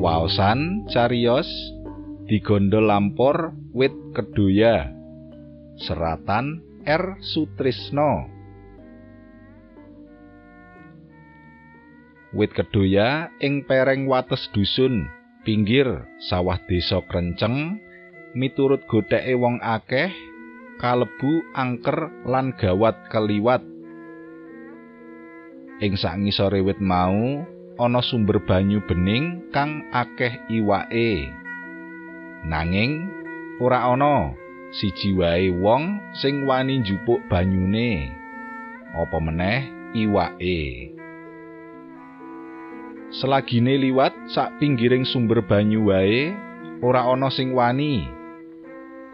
Waosan cariyos digondol lampor wit kedoya. Seratan R Sutrisno. Wit kedoya ing pereng wates dusun pinggir sawah desa Krenceng miturut gotheke wong akeh kalebu angker lan gawat keliwat. Ing sangisore wit mau ana sumber banyu bening kang akeh iwake. Nanging ora ana siji wae wong sing wani njupuk banyune. Apa meneh iwake. Selagine liwat sak pinggiring sumber banyu wae ora ana sing wani.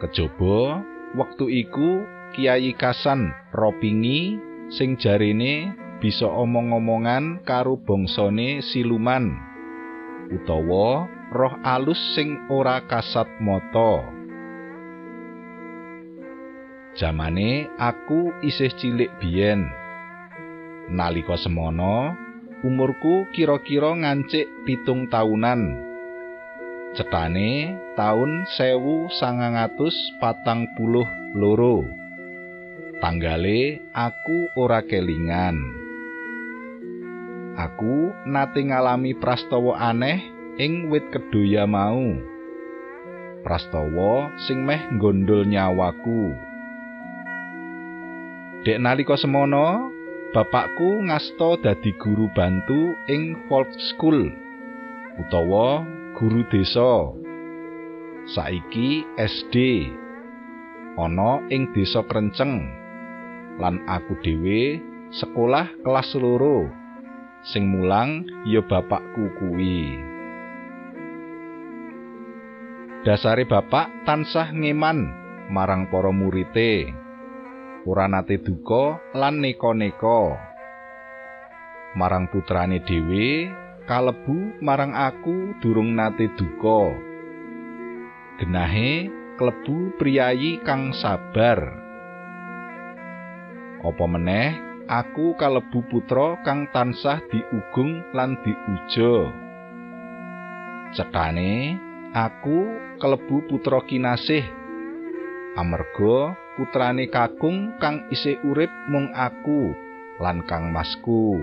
Kejaba wektu iku Kiai Kasan Ropingi sing jarene bisa omong-omongan karo bangsane siluman utawa roh alus sing ora kasat mata. Jamane aku isih cilik biyen. Nalika semono, umurku kira-kira ngancik pitung taunan. Cetane taun sewu sangang atus patang puluh loro. Tanggale aku ora kelingan. Aku nate ngalami prastawa aneh ing wit kedoya mau. Prastawa sing meh gondol nyawaku. Dek nalika semono, bapakku ngasta dadi guru bantu ing folk school utawa guru desa. Saiki SD ana ing desa Krenceng lan aku dhewe sekolah kelas loro sing mulang ya bapakku kuwi. Dasare bapak tansah ngeman marang para murite. nate duka lan neka-neka. Marang putrane dhewe kalebu marang aku durung nate duka. Genahe klebu priyayi kang sabar. Apa meneh aku kalebu putra kang tansah diugung lan diuja. Cetane aku kalebu putra kinasih amarga putrane kakung kang isih urip mung aku lan kang masku.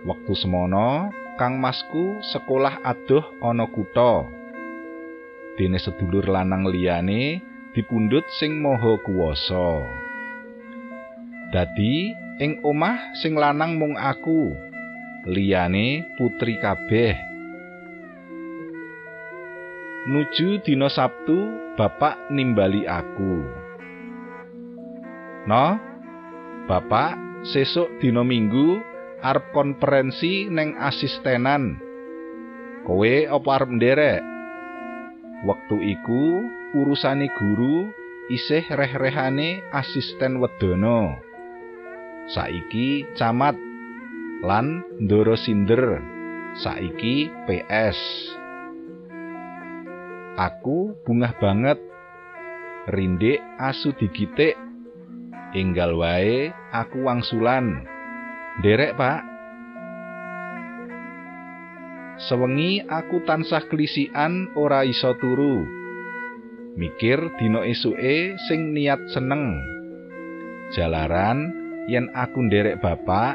Wektu semono, kang masku sekolah adoh ana kutha. Dene sedulur lanang liyane dipundhut sing maha kuwasa. Dadi ing omah sing lanang mung aku, liyane putri kabeh. Nuju dina Sabtu, bapak nimbali aku. No, bapak sesuk dina Minggu arep konferensi neng asistenan. Kowe apa arep nderek? Wektu iku urusane guru isih reh-rehane asisten wedono. Saiki camat lan ndoro sinder. Saiki PS. Aku bungah banget. Rindik asu digitik. Enggal wae aku wangsulan. Derek, Pak. Sewengi aku tansah klisikan ora iso turu. Mikir dina esuke sing niat seneng. Jalaran yen aku nderek bapak,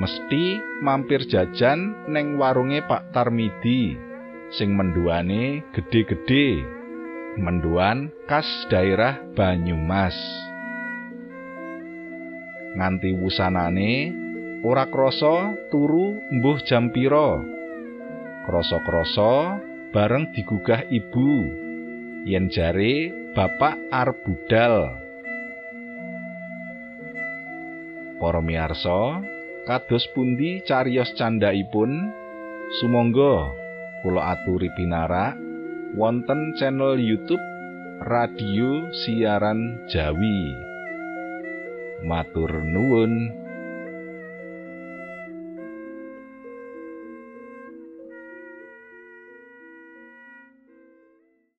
mesti mampir jajan neng warunge Pak Tarmidi sing menduane gede-gede. Menduan khas daerah Banyumas. Nganti wusanane ora krasa turu mbuh jam pira. Krasa-krasa bareng digugah ibu yen jare bapak arep budal. Para miyarsa, kados pundi cariyos candhaipun? Sumangga kula aturi pinarak wonten channel YouTube Radio Siaran Jawi. Matur nuwun.